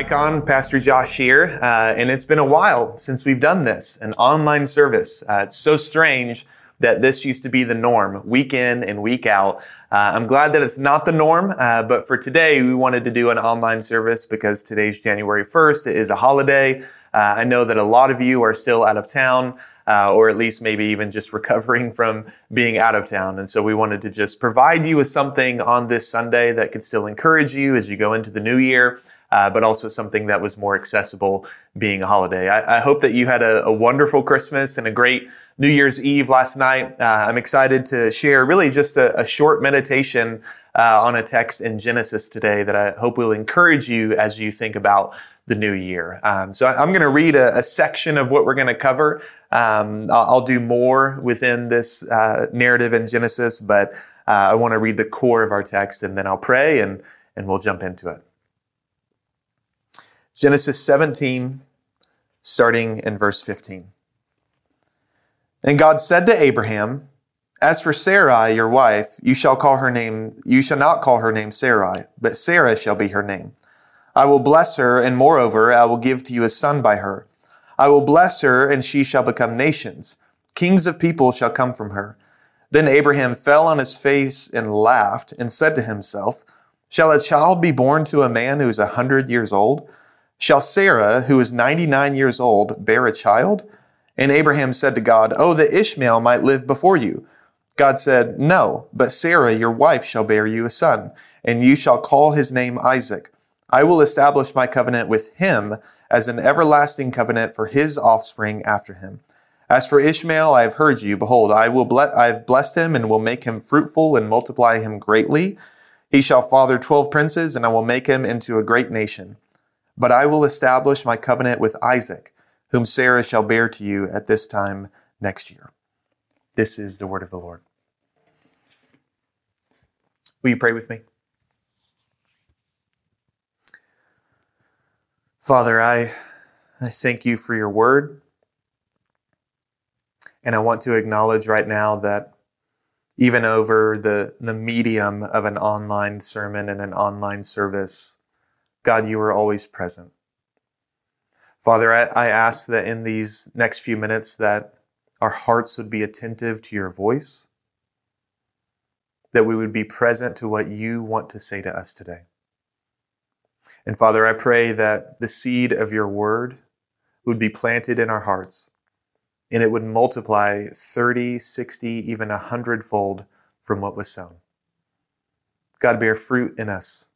Icon, Pastor Josh here, uh, and it's been a while since we've done this, an online service. Uh, it's so strange that this used to be the norm, week in and week out. Uh, I'm glad that it's not the norm, uh, but for today, we wanted to do an online service because today's January 1st. It is a holiday. Uh, I know that a lot of you are still out of town. Uh, or at least maybe even just recovering from being out of town. And so we wanted to just provide you with something on this Sunday that could still encourage you as you go into the new year uh, but also something that was more accessible being a holiday. I, I hope that you had a, a, wonderful Christmas and a great New Year's Eve last night. Uh, I'm excited to share really just a, a short meditation uh, on a text in Genesis today that I hope will encourage you as you think about the new year. Um, so I'm going to read a, a, section of what we're going to cover. Um, I'll, do more within this uh, narrative in Genesis, but uh, I want to read the core of our text and then I'll pray and, and we'll jump into it. Genesis 17, starting in verse 15. And God said to Abraham, As for Sarai, your wife, you shall call her name, you shall not call her name Sarai, but Sarah shall be her name. I will bless her, and moreover, I will give to you a son by her. I will bless her, and she shall become nations. Kings of people shall come from her. Then Abraham fell on his face and laughed, and said to himself, Shall a child be born to a man who is a hundred years old? Shall Sarah, who is 99 years old, bear a child? And Abraham said to God, Oh, that Ishmael might live before you. God said, No, but Sarah, your wife, shall bear you a son, and you shall call his name Isaac. I will establish my covenant with him as an everlasting covenant for his offspring after him. As for Ishmael, I have heard you. Behold, I will ble- I have blessed him and will make him fruitful and multiply him greatly. He shall father twelve princes, and I will make him into a great nation. But I will establish my covenant with Isaac, whom Sarah shall bear to you at this time next year. This is the word of the Lord. Will you pray with me? Father, I, I thank you for your word. And I want to acknowledge right now that even over the, the medium of an online sermon and an online service, God, you are always present. Father, I, I ask that in these next few minutes that our hearts would be attentive to your voice, that we would be present to what you want to say to us today. And Father, I pray that the seed of your word would be planted in our hearts and it would multiply 30, 60, even a hundredfold from what was sown. God, bear fruit in us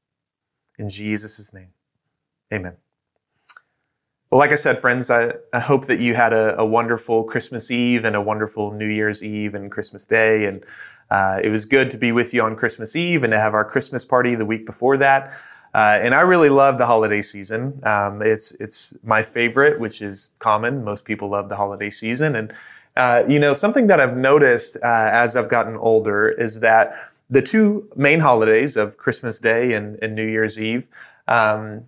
in Jesus' name, amen. Well, like I said, friends, I, I hope that you had a, a, wonderful Christmas Eve and a wonderful New Year's Eve and Christmas Day. And uh, it was good to be with you on Christmas Eve and to have our Christmas party the week before that. Uh, and I really love the holiday season. Um, it's it's my favorite, which is common. Most people love the holiday season, and uh, you know something that I've noticed uh, as I've gotten older is that the two main holidays of Christmas Day and, and New Year's Eve, um,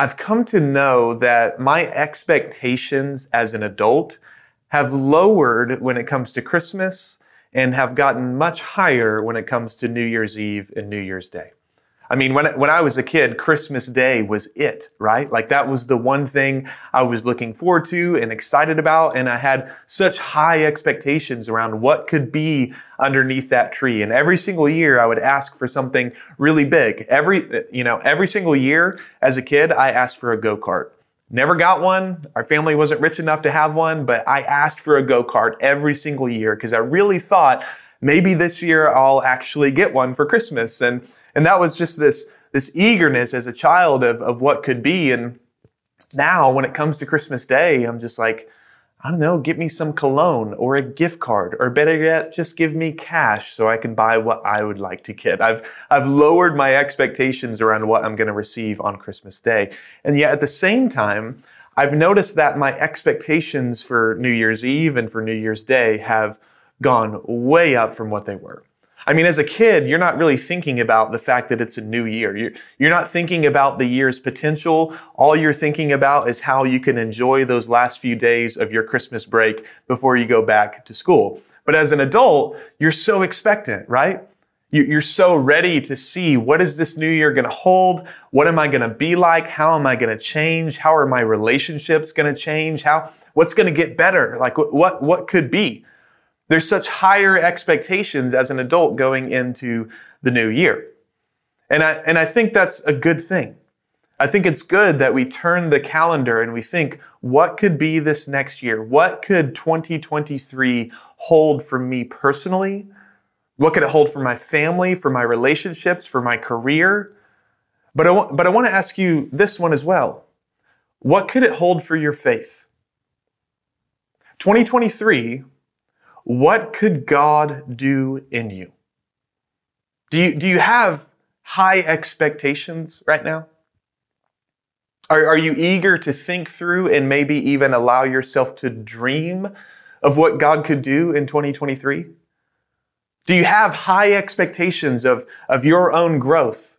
I've come to know that my expectations as an adult have lowered when it comes to Christmas and have gotten much higher when it comes to New Year's Eve and New Year's Day. I mean, when, when I was a kid, Christmas Day was it, right? Like that was the one thing I was looking forward to and excited about. And I had such high expectations around what could be underneath that tree. And every single year I would ask for something really big. Every, you know, every single year as a kid, I asked for a go-kart. Never got one. Our family wasn't rich enough to have one, but I asked for a go-kart every single year because I really thought maybe this year I'll actually get one for Christmas. And and that was just this, this eagerness as a child of, of what could be. And now when it comes to Christmas Day, I'm just like, I don't know, give me some cologne or a gift card, or better yet, just give me cash so I can buy what I would like to get. I've, I've lowered my expectations around what I'm going to receive on Christmas Day. And yet at the same time, I've noticed that my expectations for New Year's Eve and for New Year's Day have gone way up from what they were. I mean, as a kid, you're not really thinking about the fact that it's a new year. You're, you're not thinking about the year's potential. All you're thinking about is how you can enjoy those last few days of your Christmas break before you go back to school. But as an adult, you're so expectant, right? You're so ready to see what is this new year going to hold? What am I going to be like? How am I going to change? How are my relationships going to change? How, what's going to get better? Like what, what could be? There's such higher expectations as an adult going into the new year. And I, and I think that's a good thing. I think it's good that we turn the calendar and we think, what could be this next year? What could 2023 hold for me personally? What could it hold for my family, for my relationships, for my career? But I, but I want to ask you this one as well. What could it hold for your faith? 2023 what could God do in you? Do you, do you have high expectations right now? Are, are you eager to think through and maybe even allow yourself to dream of what God could do in 2023? Do you have high expectations of, of your own growth?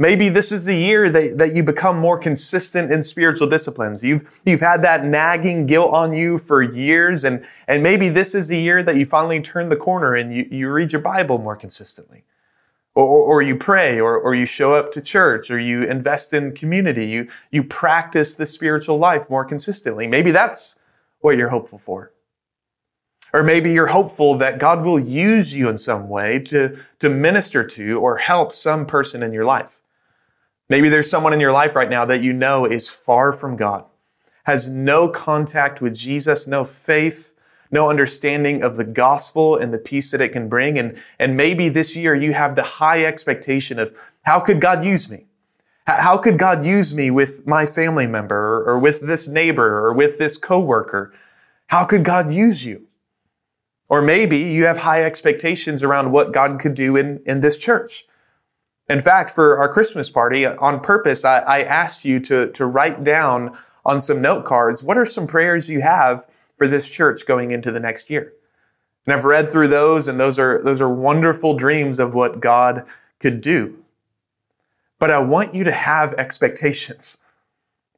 Maybe this is the year that, that you become more consistent in spiritual disciplines. You've, you've had that nagging guilt on you for years, and, and maybe this is the year that you finally turn the corner and you, you read your Bible more consistently. Or, or, or you pray, or, or you show up to church, or you invest in community. You, you practice the spiritual life more consistently. Maybe that's what you're hopeful for. Or maybe you're hopeful that God will use you in some way to, to minister to or help some person in your life. Maybe there's someone in your life right now that you know is far from God, has no contact with Jesus, no faith, no understanding of the gospel and the peace that it can bring. And, and maybe this year you have the high expectation of how could God use me? How could God use me with my family member or with this neighbor or with this coworker? How could God use you? Or maybe you have high expectations around what God could do in, in this church. In fact, for our Christmas party, on purpose, I, I asked you to, to write down on some note cards what are some prayers you have for this church going into the next year. And I've read through those, and those are, those are wonderful dreams of what God could do. But I want you to have expectations.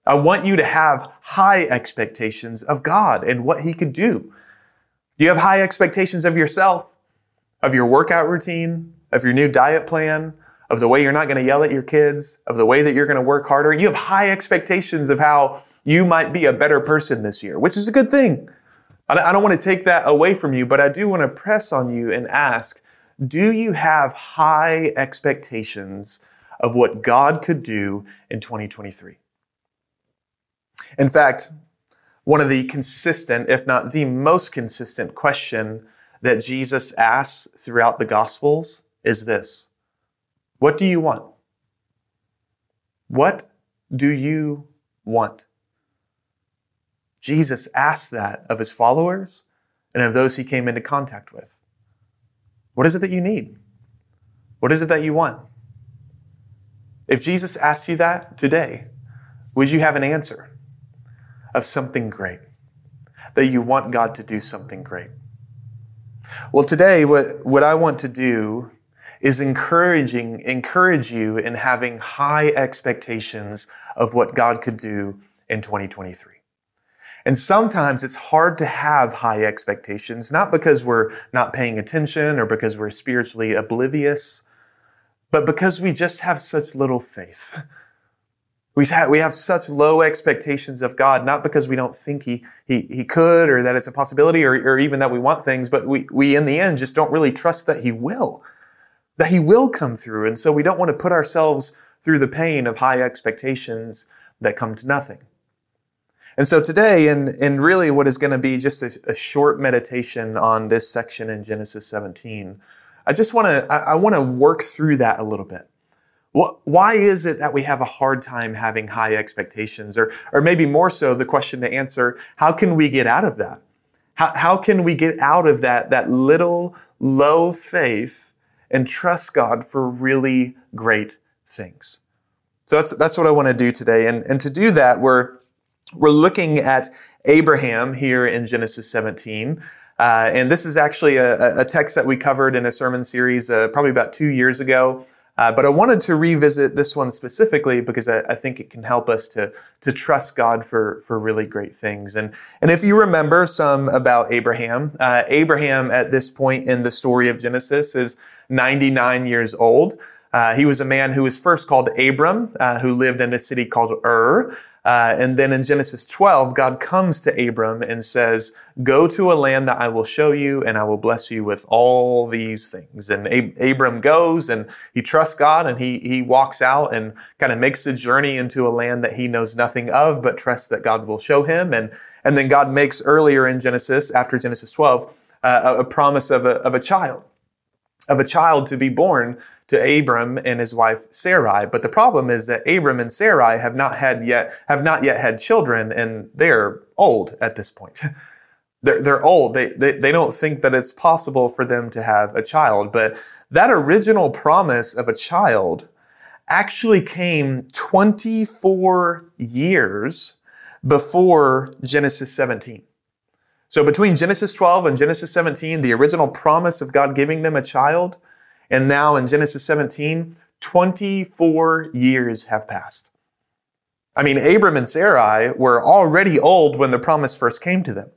I want you to have high expectations of God and what He could do. Do you have high expectations of yourself, of your workout routine, of your new diet plan, of the way you're not going to yell at your kids, of the way that you're going to work harder. You have high expectations of how you might be a better person this year, which is a good thing. I don't want to take that away from you, but I do want to press on you and ask, do you have high expectations of what God could do in 2023? In fact, one of the consistent, if not the most consistent question that Jesus asks throughout the Gospels is this what do you want? What do you want? Jesus asked that of his followers and of those he came into contact with. What is it that you need? What is it that you want? If Jesus asked you that today, would you have an answer of something great? That you want God to do something great? Well, today, what, what I want to do is encouraging, encourage you in having high expectations of what God could do in 2023. And sometimes it's hard to have high expectations, not because we're not paying attention or because we're spiritually oblivious, but because we just have such little faith. We have, we have such low expectations of God, not because we don't think he, he, he could or that it's a possibility or, or even that we want things, but we, we in the end just don't really trust that he will that He will come through. And so we don't want to put ourselves through the pain of high expectations that come to nothing. And so today, in, in really what is going to be just a, a short meditation on this section in Genesis 17, I just want to, I, I want to work through that a little bit. Why is it that we have a hard time having high expectations? Or, or maybe more so, the question to answer, how can we get out of that? How, how can we get out of that, that little low faith and trust God for really great things. So that's, that's what I want to do today. And, and to do that, we're, we're looking at Abraham here in Genesis 17. Uh, and this is actually a, a, text that we covered in a sermon series uh, probably about two years ago. Uh, but I wanted to revisit this one specifically because I, I, think it can help us to, to trust God for, for really great things. And, and if you remember some about Abraham, uh, Abraham at this point in the story of Genesis is 99 years old. Uh, he was a man who was first called Abram, uh, who lived in a city called Ur. Uh, and then in Genesis 12, God comes to Abram and says, Go to a land that I will show you, and I will bless you with all these things. And Ab- Abram goes and he trusts God and he, he walks out and kind of makes the journey into a land that he knows nothing of, but trusts that God will show him. And, and then God makes earlier in Genesis, after Genesis 12, uh, a, a promise of a, of a child, of a child to be born to Abram and his wife Sarai. But the problem is that Abram and Sarai have not had yet, have not yet had children and they're old at this point. they're, they're old. They, they, they don't think that it's possible for them to have a child. But that original promise of a child actually came 24 years before Genesis 17. So between Genesis 12 and Genesis 17, the original promise of God giving them a child and now in Genesis 17, 24 years have passed. I mean, Abram and Sarai were already old when the promise first came to them.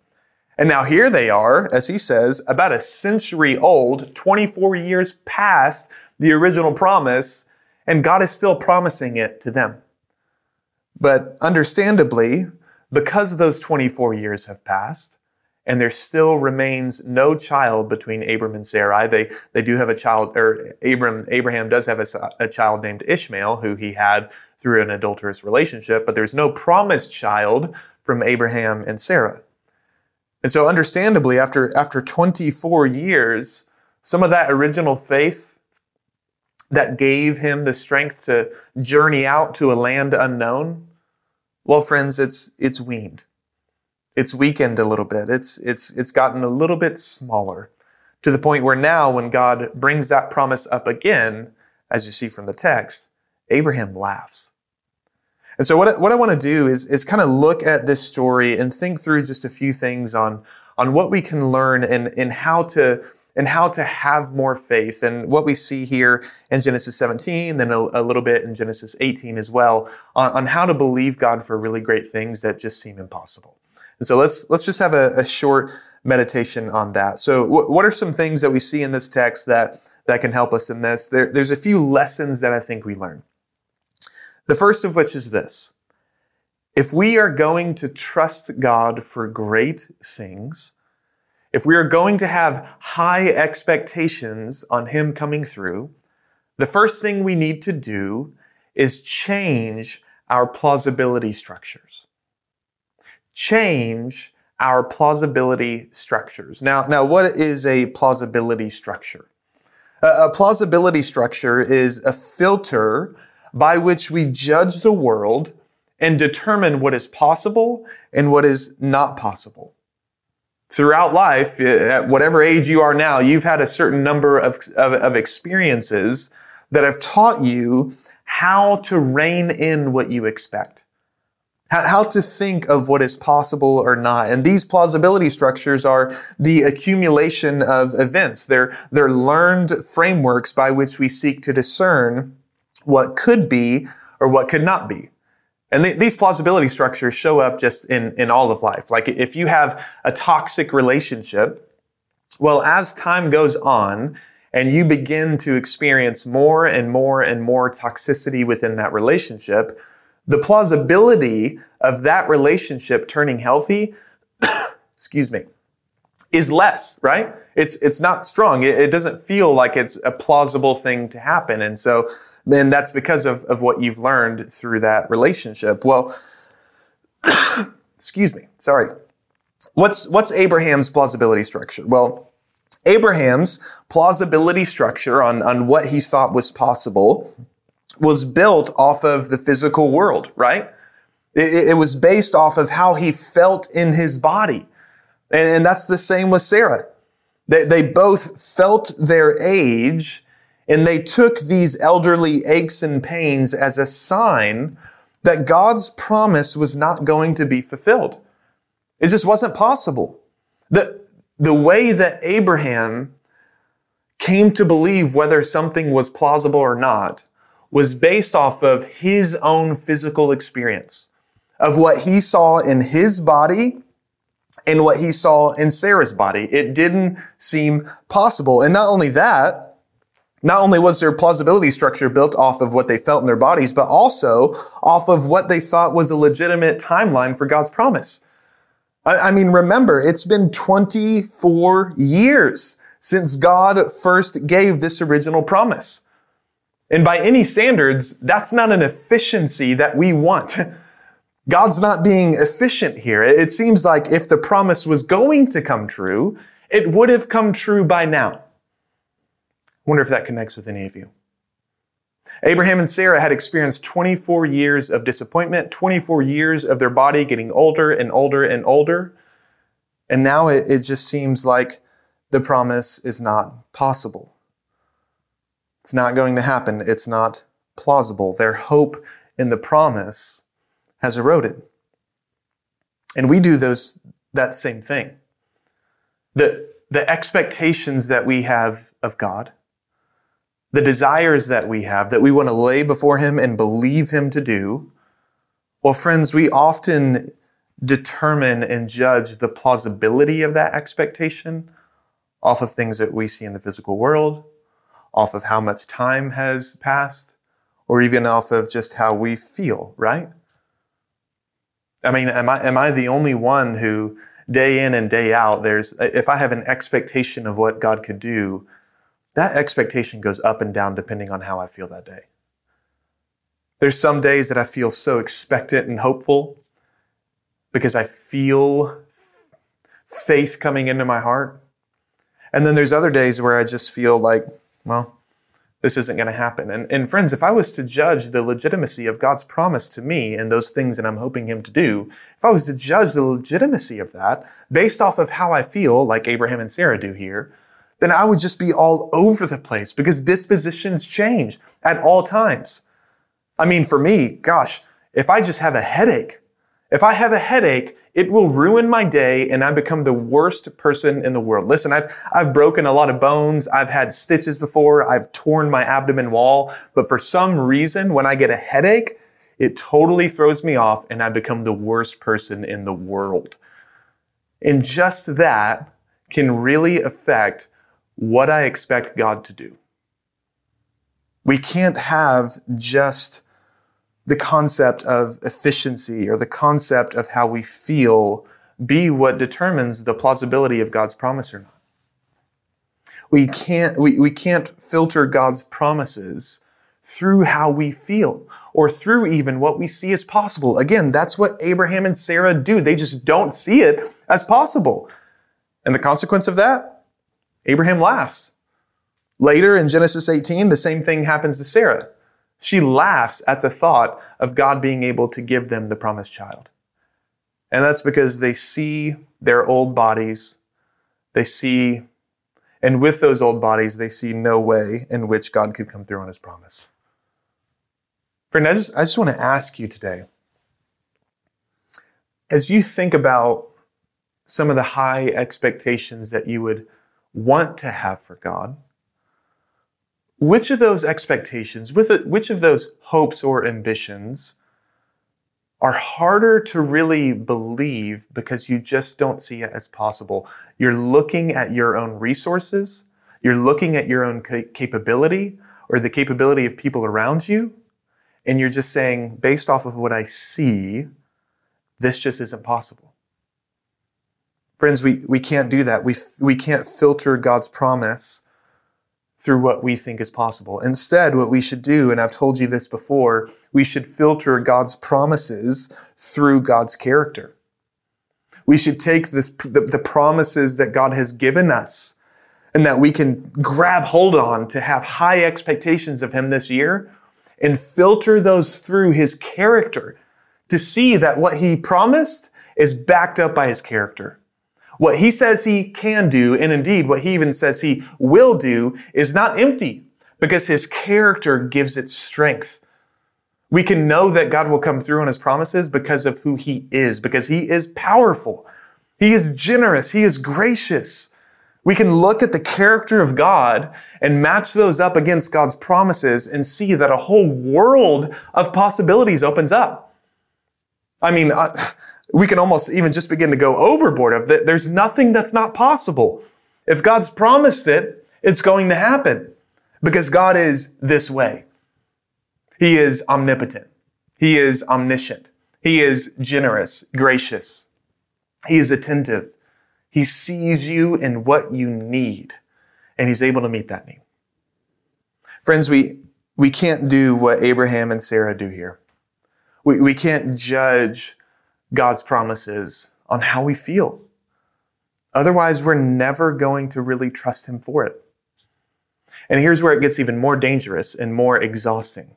And now here they are, as he says, about a century old, 24 years past the original promise, and God is still promising it to them. But understandably, because those 24 years have passed, and there still remains no child between Abram and Sarai. They, they do have a child, or Abram, Abraham does have a, a child named Ishmael, who he had through an adulterous relationship, but there's no promised child from Abraham and Sarah. And so understandably, after, after 24 years, some of that original faith that gave him the strength to journey out to a land unknown, well, friends, it's, it's weaned it's weakened a little bit. It's, it's, it's gotten a little bit smaller to the point where now when God brings that promise up again, as you see from the text, Abraham laughs. And so what, what I want to do is, is kind of look at this story and think through just a few things on, on what we can learn and, and how to, and how to have more faith and what we see here in Genesis 17, then a, a little bit in Genesis 18 as well on, on how to believe God for really great things that just seem impossible. And so let's let's just have a, a short meditation on that. So w- what are some things that we see in this text that that can help us in this? There, there's a few lessons that I think we learn. The first of which is this. If we are going to trust God for great things, if we are going to have high expectations on Him coming through, the first thing we need to do is change our plausibility structures change our plausibility structures. Now, now what is a plausibility structure? A, plausibility structure is a filter by which we judge the world and determine what is possible and what is not possible. Throughout life, eh, at whatever age you are now, you've had a certain number of, of, of experiences that have taught you how to rein in what you expect how to think of what is possible or not. And these plausibility structures are the accumulation of events. They're, they're learned frameworks by which we seek to discern what could be or what could not be. And th- these plausibility structures show up just in, in all of life. Like if you have a toxic relationship, well, as time goes on, and you begin to experience more and more and more toxicity within that relationship, the plausibility of that relationship turning healthy, excuse me, is less, right? It's, it's not strong. It, it, doesn't feel like it's a plausible thing to happen. And so, then that's because of, of what you've learned through that relationship. Well, excuse me, sorry. What's, what's Abraham's plausibility structure? Well, Abraham's plausibility structure on, on what he thought was possible was built off of the physical world, right? It, it was based off of how he felt in his body. And, and that's the same with Sarah. They, they both felt their age and they took these elderly aches and pains as a sign that God's promise was not going to be fulfilled. It just wasn't possible. The, the way that Abraham came to believe whether something was plausible or not was based off of his own physical experience of what he saw in his body and what he saw in Sarah's body. It didn't seem possible. And not only that, not only was their plausibility structure built off of what they felt in their bodies, but also off of what they thought was a legitimate timeline for God's promise. I, I mean, remember, it's been 24 years since God first gave this original promise. And by any standards, that's not an efficiency that we want. God's not being efficient here. It seems like if the promise was going to come true, it would have come true by now. Wonder if that connects with any of you. Abraham and Sarah had experienced 24 years of disappointment, 24 years of their body getting older and older and older. And now it, it just seems like the promise is not possible. It's not going to happen. It's not plausible. Their hope in the promise has eroded. And we do those, that same thing. The, the expectations that we have of God, the desires that we have, that we want to lay before Him and believe Him to do, well, friends, we often determine and judge the plausibility of that expectation off of things that we see in the physical world, off of how much time has passed, or even off of just how we feel, right? I mean, am I, am I the only one who day in and day out, there's, if I have an expectation of what God could do, that expectation goes up and down depending on how I feel that day. There's some days that I feel so expectant and hopeful because I feel faith coming into my heart. And then there's other days where I just feel like, well, this isn't going to happen. And, and friends, if I was to judge the legitimacy of God's promise to me and those things that I'm hoping Him to do, if I was to judge the legitimacy of that based off of how I feel, like Abraham and Sarah do here, then I would just be all over the place because dispositions change at all times. I mean, for me, gosh, if I just have a headache, if I have a headache, it will ruin my day and I become the worst person in the world. Listen, I've, I've broken a lot of bones. I've had stitches before. I've torn my abdomen wall. But for some reason, when I get a headache, it totally throws me off and I become the worst person in the world. And just that can really affect what I expect God to do. We can't have just the concept of efficiency or the concept of how we feel be what determines the plausibility of God's promise or not. We can't, we, we can't filter God's promises through how we feel or through even what we see as possible. Again, that's what Abraham and Sarah do. They just don't see it as possible. And the consequence of that, Abraham laughs. Later in Genesis 18, the same thing happens to Sarah. She laughs at the thought of God being able to give them the promised child. And that's because they see their old bodies. They see, and with those old bodies, they see no way in which God could come through on his promise. Friend, I just, I just want to ask you today, as you think about some of the high expectations that you would want to have for God, which of those expectations, which of those hopes or ambitions are harder to really believe because you just don't see it as possible? You're looking at your own resources, you're looking at your own capability or the capability of people around you, and you're just saying, based off of what I see, this just isn't possible. Friends, we, we can't do that. We, we can't filter God's promise through what we think is possible. Instead, what we should do, and I've told you this before, we should filter God's promises through God's character. We should take this, the, the promises that God has given us and that we can grab hold on to have high expectations of Him this year and filter those through His character to see that what He promised is backed up by His character. What he says he can do, and indeed what he even says he will do, is not empty because his character gives it strength. We can know that God will come through on his promises because of who he is, because he is powerful. He is generous. He is gracious. We can look at the character of God and match those up against God's promises and see that a whole world of possibilities opens up. I mean, we can almost even just begin to go overboard of that. There's nothing that's not possible. If God's promised it, it's going to happen because God is this way. He is omnipotent. He is omniscient. He is generous, gracious. He is attentive. He sees you and what you need, and he's able to meet that need. Friends, we, we can't do what Abraham and Sarah do here. We, we can't judge God's promises on how we feel. Otherwise, we're never going to really trust him for it. And here's where it gets even more dangerous and more exhausting.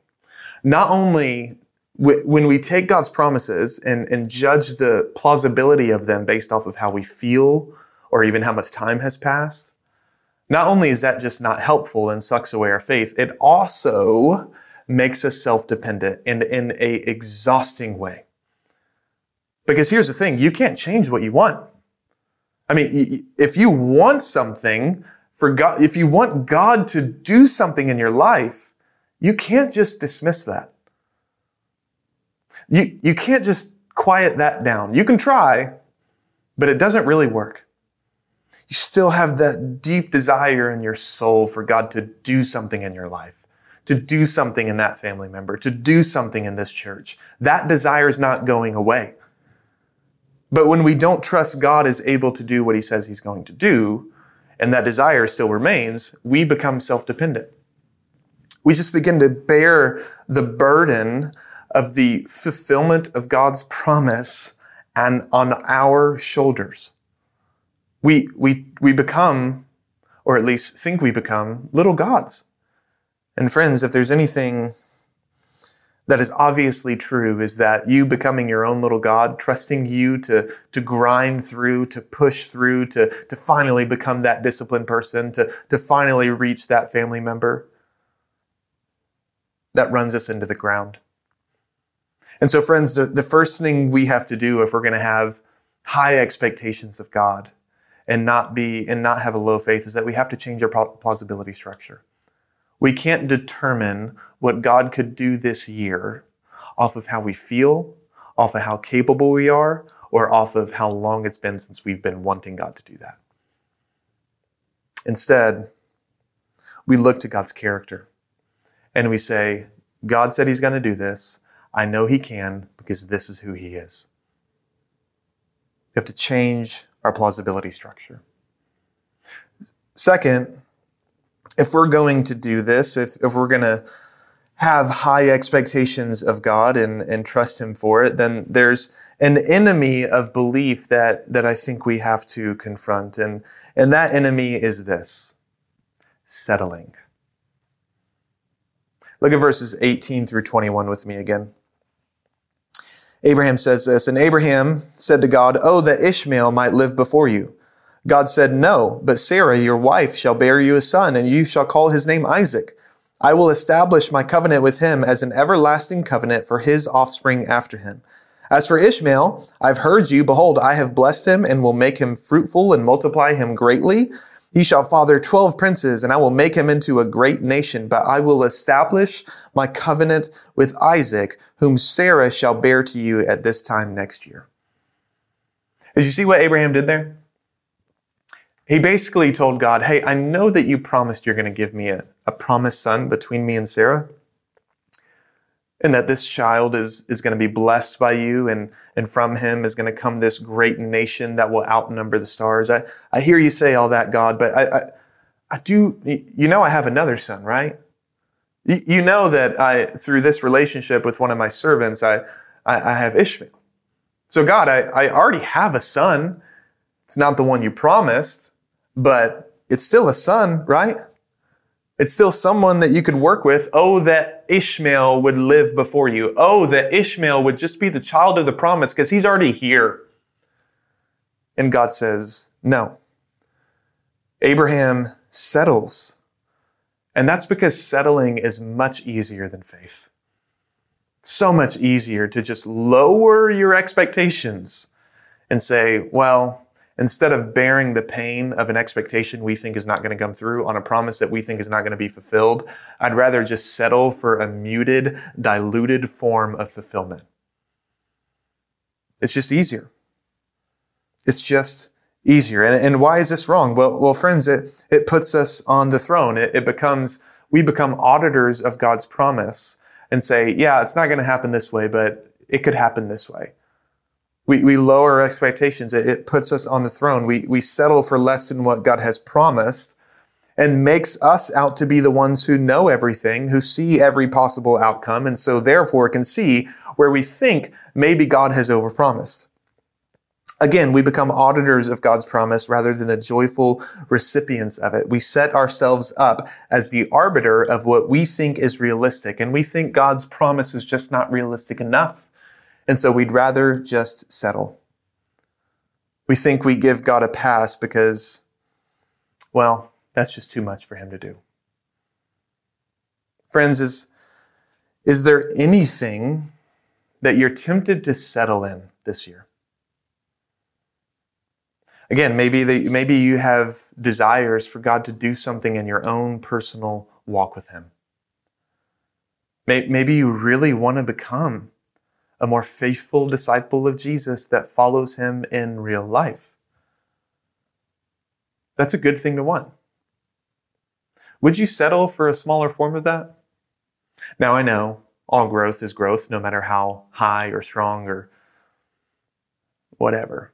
Not only when we take God's promises and, and judge the plausibility of them based off of how we feel or even how much time has passed, not only is that just not helpful and sucks away our faith, it also makes us self-dependent and in a exhausting way. Because here's the thing, you can't change what you want. I mean, if you want something for God, if you want God to do something in your life, you can't just dismiss that. You, you can't just quiet that down. You can try, but it doesn't really work. You still have that deep desire in your soul for God to do something in your life, to do something in that family member, to do something in this church. That desire is not going away. But when we don't trust God is able to do what he says he's going to do, and that desire still remains, we become self-dependent. We just begin to bear the burden of the fulfillment of God's promise and on our shoulders. We, we, we become, or at least think we become, little gods. And friends, if there's anything that is obviously true is that you becoming your own little God, trusting you to, to grind through, to push through, to, to finally become that disciplined person, to, to finally reach that family member, that runs us into the ground. And so, friends, the, the first thing we have to do if we're going to have high expectations of God and not be and not have a low faith is that we have to change our plausibility structure. We can't determine what God could do this year off of how we feel, off of how capable we are, or off of how long it's been since we've been wanting God to do that. Instead, we look to God's character and we say, God said he's going to do this. I know he can because this is who he is. We have to change our plausibility structure. Second, if we're going to do this, if, if we're going to have high expectations of God and, and trust Him for it, then there's an enemy of belief that, that I think we have to confront. And, and that enemy is this settling. Look at verses 18 through 21 with me again. Abraham says this, and Abraham said to God, Oh, that Ishmael might live before you. God said, No, but Sarah, your wife, shall bear you a son, and you shall call his name Isaac. I will establish my covenant with him as an everlasting covenant for his offspring after him. As for Ishmael, I've heard you. Behold, I have blessed him and will make him fruitful and multiply him greatly. He shall father twelve princes, and I will make him into a great nation, but I will establish my covenant with Isaac, whom Sarah shall bear to you at this time next year. Did you see what Abraham did there? He basically told God, Hey, I know that you promised you're going to give me a, a promised son between me and Sarah and that this child is, is going to be blessed by you and, and from him is going to come this great nation that will outnumber the stars. I, I hear you say all that, God, but I, I, I do, you know, I have another son, right? You, know that I, through this relationship with one of my servants, I, I, I have Ishmael. So God, I, I already have a son. It's not the one you promised, but it's still a son, right? It's still someone that you could work with. Oh, that Ishmael would live before you. Oh, that Ishmael would just be the child of the promise because he's already here. And God says, no. Abraham settles. And that's because settling is much easier than faith. so much easier to just lower your expectations and say, well, instead of bearing the pain of an expectation we think is not going to come through on a promise that we think is not going to be fulfilled, I'd rather just settle for a muted, diluted form of fulfillment. It's just easier. It's just easier. And, and why is this wrong? Well, well, friends, it, it puts us on the throne. It, it becomes, we become auditors of God's promise and say, yeah, it's not going to happen this way, but it could happen this way. We, we lower our expectations. It, it puts us on the throne. We, we settle for less than what God has promised and makes us out to be the ones who know everything, who see every possible outcome, and so therefore can see where we think maybe God has overpromised. Again, we become auditors of God's promise rather than the joyful recipients of it. We set ourselves up as the arbiter of what we think is realistic, and we think God's promise is just not realistic enough. And so we'd rather just settle. We think we give God a pass because, well, that's just too much for him to do. Friends, is, is there anything that you're tempted to settle in this year? Again, maybe the, maybe you have desires for God to do something in your own personal walk with Him. Maybe you really want to become a more faithful disciple of Jesus that follows Him in real life. That's a good thing to want. Would you settle for a smaller form of that? Now I know all growth is growth, no matter how high or strong or whatever.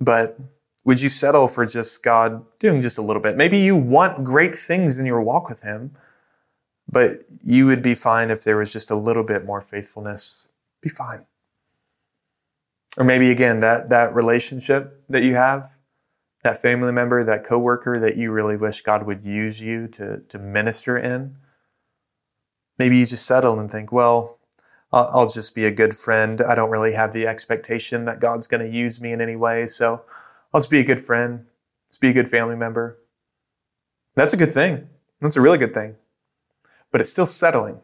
But would you settle for just God doing just a little bit? Maybe you want great things in your walk with Him, but you would be fine if there was just a little bit more faithfulness. Be fine. Or maybe again, that, that relationship that you have, that family member, that coworker that you really wish God would use you to, to minister in. Maybe you just settle and think, well, I'll, I'll just be a good friend. I don't really have the expectation that God's going to use me in any way. So I'll just be a good friend, just be a good family member. That's a good thing. That's a really good thing. But it's still settling.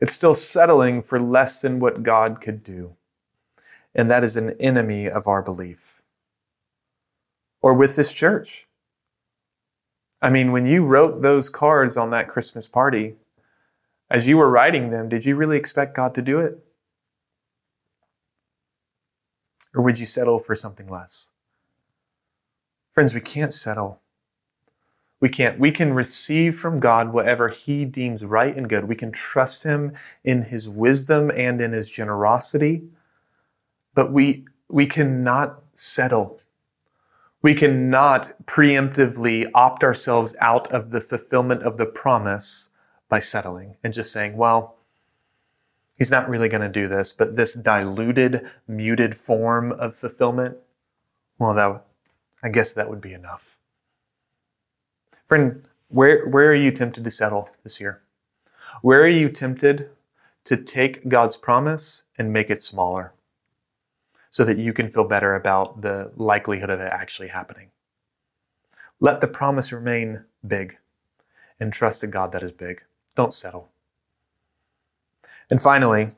It's still settling for less than what God could do. And that is an enemy of our belief. Or with this church. I mean, when you wrote those cards on that Christmas party, as you were writing them, did you really expect God to do it? Or would you settle for something less? Friends, we can't settle. We can't. We can receive from God whatever He deems right and good. We can trust Him in His wisdom and in His generosity, but we, we cannot settle. We cannot preemptively opt ourselves out of the fulfillment of the promise by settling and just saying, well, he's not really going to do this, but this diluted, muted form of fulfillment, well, that, I guess that would be enough. Friend, where, where are you tempted to settle this year? Where are you tempted to take God's promise and make it smaller so that you can feel better about the likelihood of it actually happening? Let the promise remain big and trust a God that is big. Don't settle. And finally,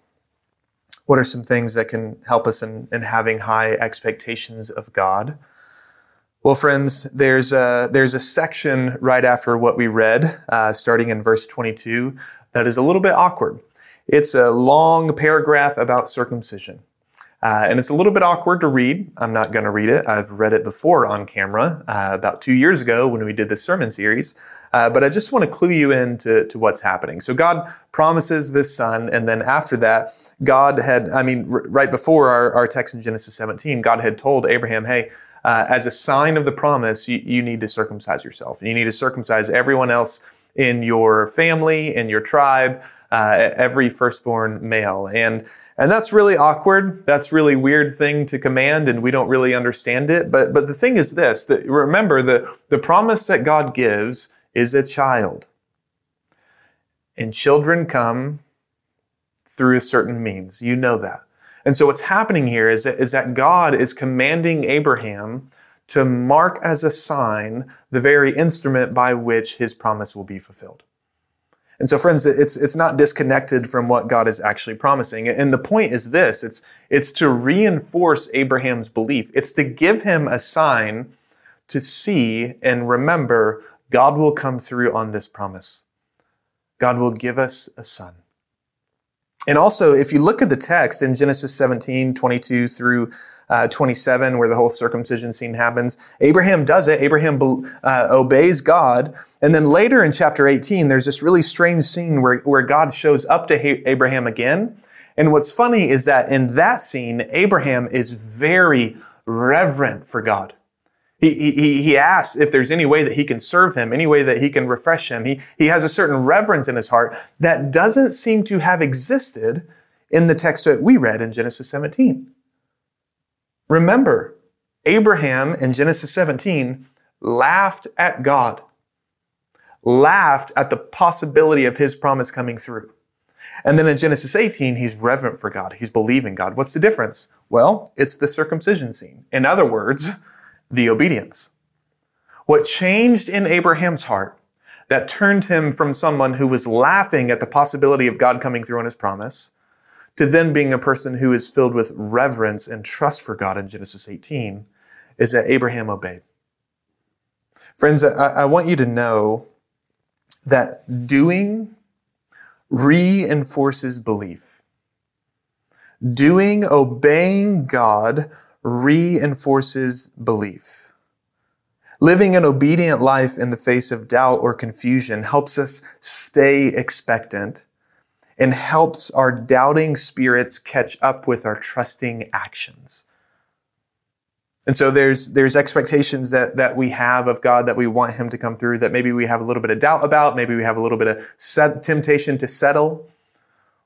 what are some things that can help us in, in having high expectations of God? Well, friends, there's a, there's a section right after what we read, uh, starting in verse 22, that is a little bit awkward. It's a long paragraph about circumcision. Uh, and it's a little bit awkward to read. I'm not going to read it. I've read it before on camera uh, about two years ago when we did this sermon series. Uh, but I just want to clue you in to, to what's happening. So God promises this son, and then after that, God had, I mean, r- right before our, our text in Genesis 17, God had told Abraham, hey, uh, as a sign of the promise, you, you need to circumcise yourself. You need to circumcise everyone else in your family, in your tribe, uh, every firstborn male. And and that's really awkward. That's really weird thing to command and we don't really understand it. But, but the thing is this, that remember the, the promise that God gives is a child. And children come through certain means. You know that. And so what's happening here is that, is that God is commanding Abraham to mark as a sign the very instrument by which his promise will be fulfilled. And so, friends, it's, it's not disconnected from what God is actually promising. And the point is this it's, it's to reinforce Abraham's belief, it's to give him a sign to see and remember God will come through on this promise. God will give us a son. And also, if you look at the text in Genesis 17, 22 through uh, 27, where the whole circumcision scene happens, Abraham does it. Abraham uh, obeys God. And then later in chapter 18, there's this really strange scene where, where God shows up to Abraham again. And what's funny is that in that scene, Abraham is very reverent for God. He, he, he asks if there's any way that he can serve him, any way that he can refresh him. He, he has a certain reverence in his heart that doesn't seem to have existed in the text that we read in Genesis 17. Remember, Abraham in Genesis 17 laughed at God, laughed at the possibility of his promise coming through. And then in Genesis 18, he's reverent for God. He's believing God. What's the difference? Well, it's the circumcision scene. In other words, the obedience. What changed in Abraham's heart that turned him from someone who was laughing at the possibility of God coming through on his promise to then being a person who is filled with reverence and trust for God in Genesis 18 is that Abraham obeyed. Friends, I, I want you to know that doing reinforces belief. Doing, obeying God reinforces belief. Living an obedient life in the face of doubt or confusion helps us stay expectant and helps our doubting spirits catch up with our trusting actions. And so there's there's expectations that that we have of God that we want Him to come through. That maybe we have a little bit of doubt about. Maybe we have a little bit of set, temptation to settle.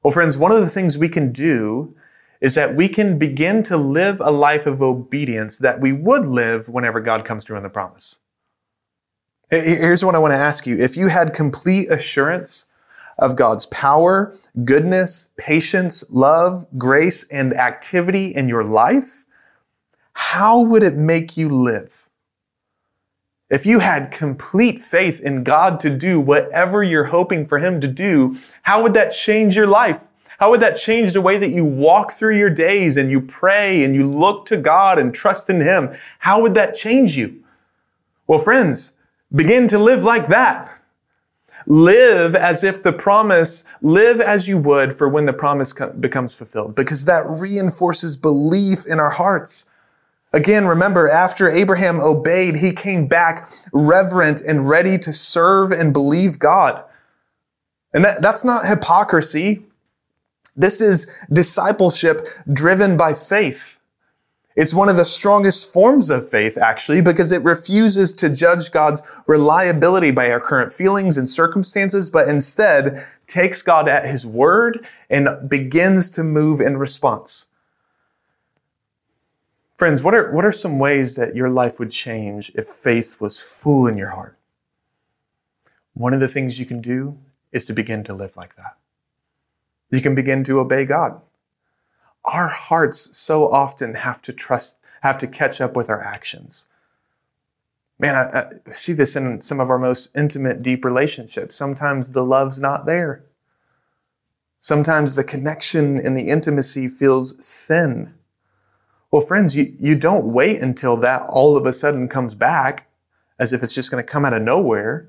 Well, friends, one of the things we can do is that we can begin to live a life of obedience that we would live whenever God comes through on the promise. Here's what I want to ask you. If you had complete assurance of God's power, goodness, patience, love, grace, and activity in your life, how would it make you live? If you had complete faith in God to do whatever you're hoping for Him to do, how would that change your life? How would that change the way that you walk through your days and you pray and you look to God and trust in Him? How would that change you? Well, friends, begin to live like that. Live as if the promise, live as you would for when the promise becomes fulfilled, because that reinforces belief in our hearts. Again, remember, after Abraham obeyed, he came back reverent and ready to serve and believe God. And that, that's not hypocrisy. This is discipleship driven by faith. It's one of the strongest forms of faith, actually, because it refuses to judge God's reliability by our current feelings and circumstances, but instead takes God at His word and begins to move in response. Friends, what are, what are some ways that your life would change if faith was full in your heart? One of the things you can do is to begin to live like that. You can begin to obey God. Our hearts so often have to trust, have to catch up with our actions. Man, I, I see this in some of our most intimate, deep relationships. Sometimes the love's not there. Sometimes the connection and the intimacy feels thin. Well, friends, you, you don't wait until that all of a sudden comes back as if it's just going to come out of nowhere.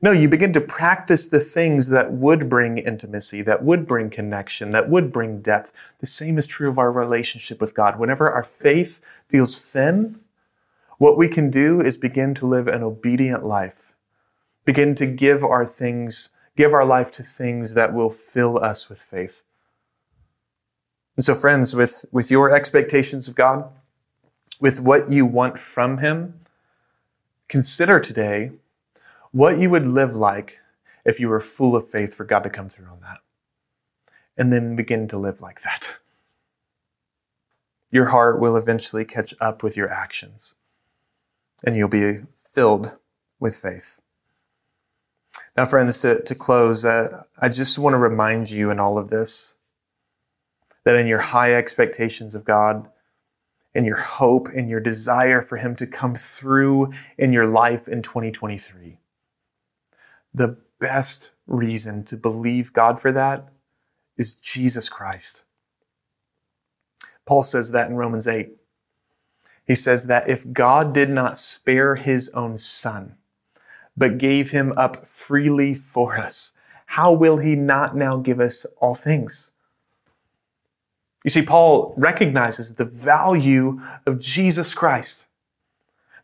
No, you begin to practice the things that would bring intimacy, that would bring connection, that would bring depth. The same is true of our relationship with God. Whenever our faith feels thin, what we can do is begin to live an obedient life. Begin to give our things, give our life to things that will fill us with faith. And so, friends, with, with your expectations of God, with what you want from Him, consider today what you would live like if you were full of faith for God to come through on that. And then begin to live like that. Your heart will eventually catch up with your actions, and you'll be filled with faith. Now, friends, to, to close, uh, I just want to remind you in all of this that in your high expectations of God, in your hope, in your desire for Him to come through in your life in 2023, the best reason to believe God for that is Jesus Christ. Paul says that in Romans 8. He says that if God did not spare his own son, but gave him up freely for us, how will he not now give us all things? You see, Paul recognizes the value of Jesus Christ,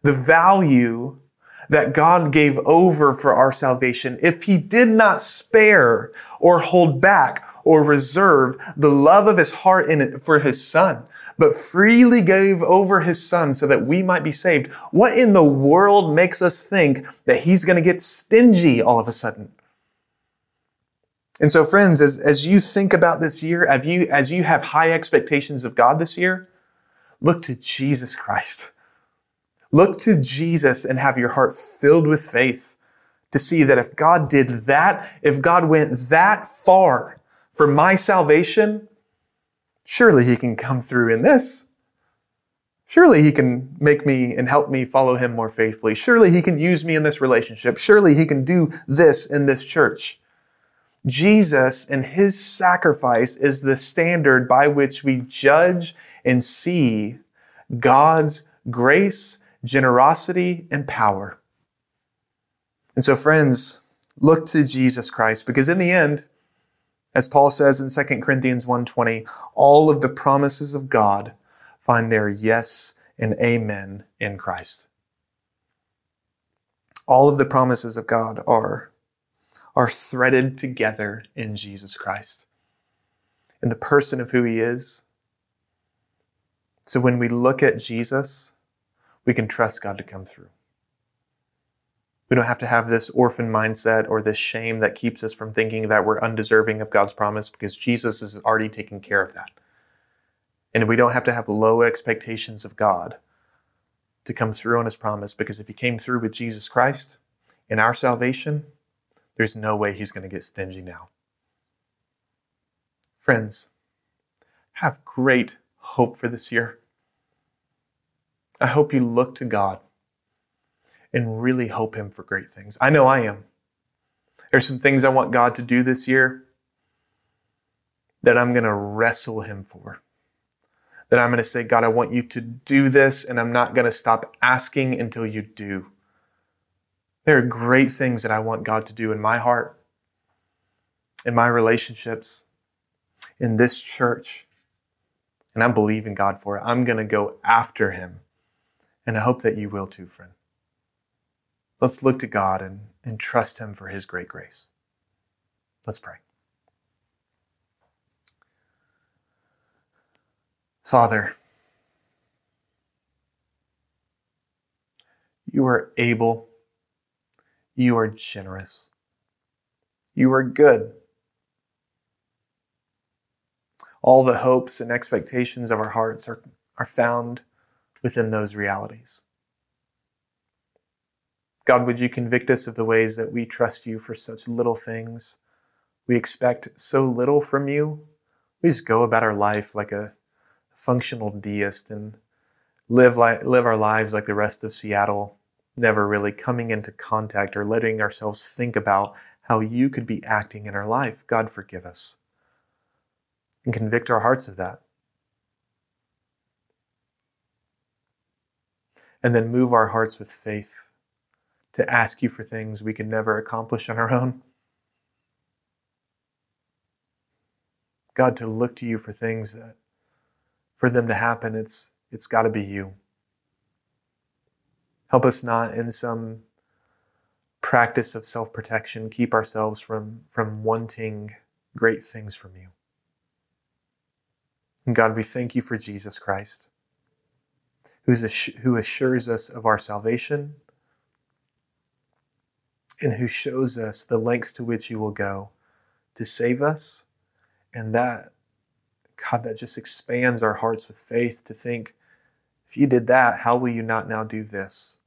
the value that God gave over for our salvation. If he did not spare or hold back or reserve the love of his heart in for his son, but freely gave over his son so that we might be saved. What in the world makes us think that he's going to get stingy all of a sudden? And so, friends, as, as you think about this year, as you, as you have high expectations of God this year, look to Jesus Christ. Look to Jesus and have your heart filled with faith to see that if God did that, if God went that far for my salvation, surely he can come through in this. Surely he can make me and help me follow him more faithfully. Surely he can use me in this relationship. Surely he can do this in this church. Jesus and his sacrifice is the standard by which we judge and see God's grace, generosity, and power. And so, friends, look to Jesus Christ because in the end, as Paul says in 2 Corinthians 1:20, all of the promises of God find their yes and amen in Christ. All of the promises of God are, are threaded together in Jesus Christ, in the person of who he is. So when we look at Jesus, we can trust God to come through. We don't have to have this orphan mindset or this shame that keeps us from thinking that we're undeserving of God's promise because Jesus is already taking care of that. And we don't have to have low expectations of God to come through on his promise because if he came through with Jesus Christ in our salvation, there's no way he's going to get stingy now. Friends, have great hope for this year. I hope you look to God and really hope Him for great things. I know I am. There's some things I want God to do this year that I'm going to wrestle Him for. That I'm going to say, God, I want you to do this, and I'm not going to stop asking until you do. There are great things that I want God to do in my heart, in my relationships, in this church. And I'm believing God for it. I'm going to go after Him. And I hope that you will too, friend. Let's look to God and, and trust Him for His great grace. Let's pray. Father, you are able, you are generous, you are good. All the hopes and expectations of our hearts are, are found within those realities. God, would you convict us of the ways that we trust you for such little things? We expect so little from you. We just go about our life like a functional deist and live, li- live our lives like the rest of Seattle, never really coming into contact or letting ourselves think about how you could be acting in our life. God, forgive us and convict our hearts of that. And then move our hearts with faith to ask you for things we could never accomplish on our own. God, to look to you for things that, for them to happen, it's, it's got to be you. Help us not in some practice of self protection keep ourselves from, from wanting great things from you. And God, we thank you for Jesus Christ, who assures us of our salvation and who shows us the lengths to which you will go to save us. And that, God, that just expands our hearts with faith to think, if you did that, how will you not now do this?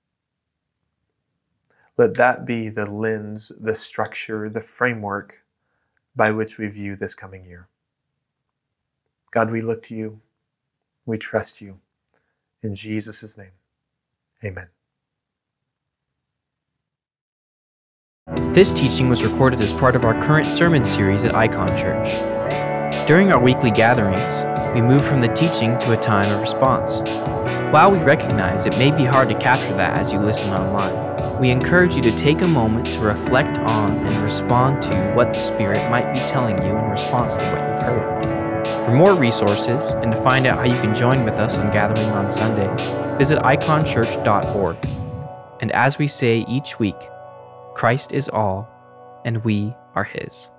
Let that be the lens, the structure, the framework by which we view this coming year. God, we look to you. We trust you. In Jesus' name, amen. This teaching was recorded as part of our current sermon series at Icon Church. During our weekly gatherings, we move from the teaching to a time of response. While we recognize it may be hard to capture that as you listen online, we encourage you to take a moment to reflect on and respond to what the Spirit might be telling you in response to what you've heard. For more resources and to find out how you can join with us in gathering on Sundays, visit iconchurch.org. And as we say each week, Christ is all, and we are His.